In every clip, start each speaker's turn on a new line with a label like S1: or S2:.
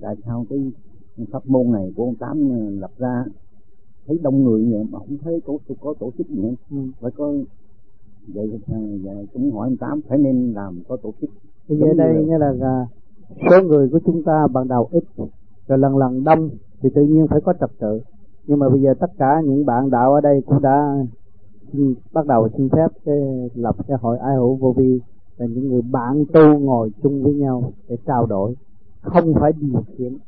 S1: tại sao cái pháp môn này của ông tám lập ra thấy đông người vậy mà không thấy có có tổ chức gì hết. Ừ. phải có vậy, vậy cũng hỏi ông tám phải nên làm có tổ chức.
S2: Thì vậy đây nghĩa là, là số người của chúng ta ban đầu ít rồi lần lần đông thì tự nhiên phải có trật tự. Nhưng mà bây giờ tất cả những bạn đạo ở đây cũng đã bắt đầu xin phép cái lập cái hội ai hữu vô vi là những người bạn tu ngồi chung với nhau để trao đổi không phải điều khiển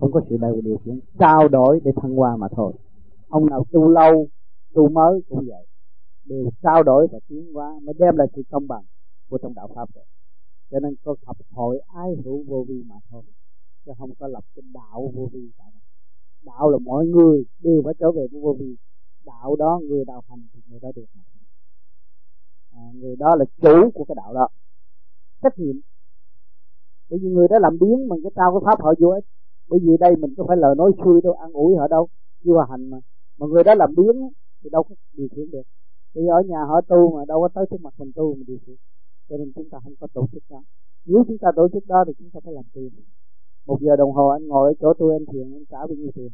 S2: không có sự đời điều khiển trao đổi để thăng hoa mà thôi. Ông nào tu lâu tu mới cũng vậy. Đều trao đổi và tiến hóa mới đem lại sự công bằng của trong đạo pháp rồi. Cho nên có học hội ai hữu vô vi mà thôi chứ không có lập cái đạo vô vi tại đây. Đạo là mọi người đều phải trở về với vô vi. Đạo đó người đạo hành thì người đó được à, người đó là chủ của cái đạo đó. Trách nhiệm bởi vì người đó làm biến mình cái trao cái pháp họ vô ích. Bởi vì đây mình có phải lời nói xuôi đâu ăn ủi họ đâu. Chưa hành mà. Mà người đó làm biến thì đâu có điều khiển được. Vì ở nhà họ tu mà, đâu có tới trước mặt mình tu mình điều khiển. Cho nên chúng ta không có tổ chức đó. Nếu chúng ta tổ chức đó thì chúng ta phải làm tiền. Một giờ đồng hồ anh ngồi ở chỗ tôi, anh thiền, anh trả bao nhiêu tiền.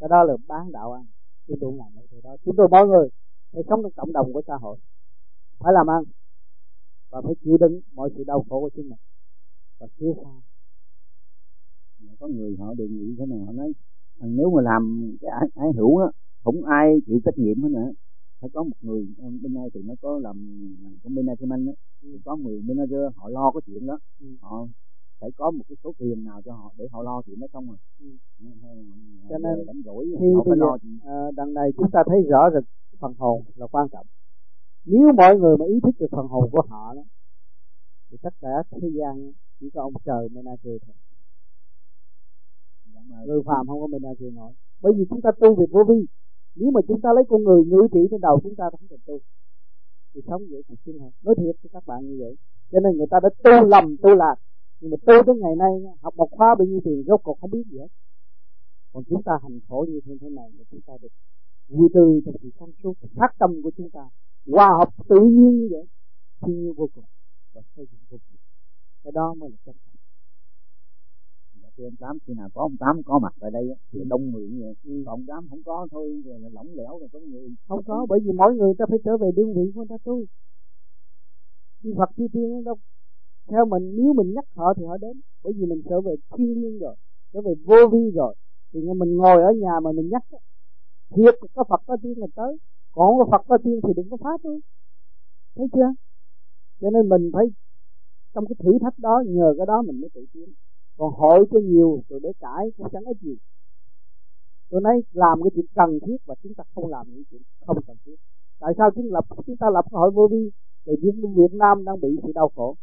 S2: Cái đó là bán đạo ăn. Chúng tôi làm vậy đó. Chúng tôi mọi người. Phải sống trong cộng đồng của xã hội. Phải làm ăn. Và phải chịu đựng mọi sự đau khổ của chính mình và chia xa
S1: có người họ đề nghị thế này họ nói nếu mà làm cái ái, ái hữu á không ai chịu trách nhiệm hết nữa. Phải có một người bên đây thì nó có làm công bên Management thì có 10 manager họ lo cái chuyện đó. Ừ. họ phải có một cái số tiền nào cho họ để họ lo chuyện đó xong rồi. Ừ.
S2: cho nên đánh rỗi khi bây giờ uh, đằng này chúng ta thấy rõ rệt phần hồn là quan trọng. Nếu mọi người mà ý thức được phần hồn của họ đó thì tất cả thế gian chỉ có ông trời mới na thôi. Dạ người phàm không có mình na nổi. Bởi vì chúng ta tu về vô vi. Nếu mà chúng ta lấy con người ngự trị trên đầu chúng ta không cần tu thì sống dễ còn xin hơn. Nói thiệt với các bạn như vậy. Cho nên người ta đã tu lầm tu lạc. Nhưng mà tu tới ngày nay học một khóa bao nhiêu tiền rốt cuộc không biết gì hết. Còn chúng ta hành khổ như thế này là chúng ta được vui tươi trong sự sáng suốt phát tâm của chúng ta hòa hợp tự nhiên như vậy. Thiên nhiên vô cùng và xây dựng vô cùng cái đó mới là chân thật.
S1: Dạ, thưa ông tám khi nào có ông tám có mặt tại đây thì đông người như vậy. Ừ. còn ông tám không có thôi rồi là lỏng lẻo rồi có người
S2: không có bởi vì mỗi người ta phải trở về đương vị của người ta tu. Chư Phật chư Tiên đâu theo mình nếu mình nhắc họ thì họ đến. Bởi vì mình trở về thiên liêng rồi trở về vô vi rồi. Thì mình ngồi ở nhà mà mình nhắc thiệt có Phật có tiên là tới. Còn có Phật có tiên thì đừng có phá tôi. Thấy chưa? Cho nên mình phải trong cái thử thách đó, nhờ cái đó mình mới tự tiến. Còn hội cho nhiều, rồi để cãi cũng chẳng ích gì. Tôi nói, làm cái chuyện cần thiết và chúng ta không làm những chuyện không cần thiết. Tại sao chúng lập, chúng ta lập hội vô vi để Việt Nam đang bị sự đau khổ.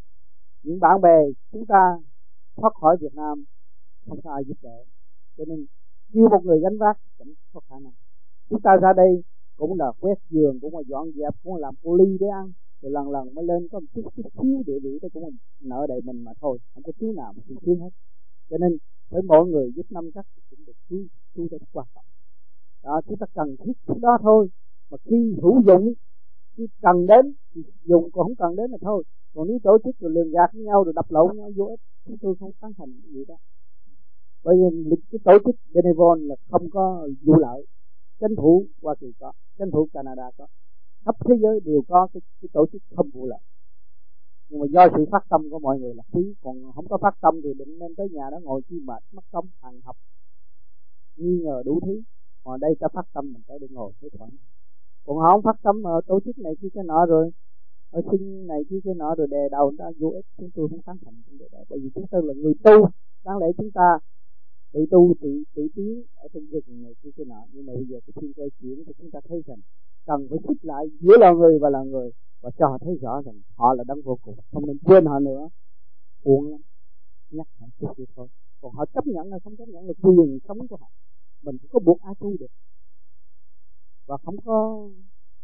S2: Những bạn bè chúng ta thoát khỏi Việt Nam, không có ai giúp đỡ. Cho nên, kêu một người gánh vác chẳng có khả năng. Chúng ta ra đây cũng là quét giường, cũng là dọn dẹp, cũng là làm cô ly để ăn rồi lần lần mới lên có một chút chút xíu địa vị đó cũng mình. Nợ đầy mình mà thôi, không có chú nào mà chịu thương hết. Cho nên với mỗi người giúp năm chắc cũng được chú chú rất quan trọng. Đó, chúng ta cần thiết cái đó thôi. Mà khi hữu dụng, khi cần đến thì dùng còn không cần đến là thôi. Còn nếu tổ chức rồi lường gạt với nhau rồi đập lộn nhau vô ích, chúng tôi không tán thành gì đó. Bởi vì cái tổ chức Benevol là không có vụ lợi. Tranh thủ Hoa Kỳ có, tranh thủ Canada có khắp thế giới đều có cái, cái tổ chức không vụ lợi. Nhưng mà do sự phát tâm của mọi người là phí còn không có phát tâm thì định nên tới nhà đó ngồi chi mệt mất công hàng học nghi ngờ đủ thứ. Còn đây ta phát tâm mình tới để ngồi thấy thoải mái. Còn họ không phát tâm mà tổ chức này kia cái nọ rồi ở sinh này kia cái nọ rồi đè đầu người ta vô ích chúng tôi không tán thành vấn đề đó. Bởi vì chúng tôi là người tu đáng lẽ chúng ta tự tu tự tự tiến ở trong rừng này kia cái nọ. Nhưng mà bây giờ cái thiên cơ chuyển thì chúng ta thấy rằng cần phải xích lại giữa loài người và loài người, và cho họ thấy rõ rằng họ là đấng vô cùng. Không nên quên họ nữa. Buồn lắm. Nhắc họ chút vậy thôi. Còn họ chấp nhận hay không chấp nhận là quyền sống của họ, mình không có buộc ai tu được. Và không có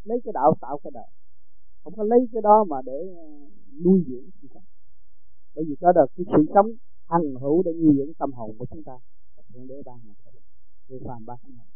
S2: lấy cái đạo tạo cái đời. Không có lấy cái đó mà để ờ, nuôi dưỡng sự sống. Bởi vì có được cái sự sống hằng hữu để nuôi dưỡng tâm hồn của chúng ta. Để đế ban ngày phàm ba tháng này.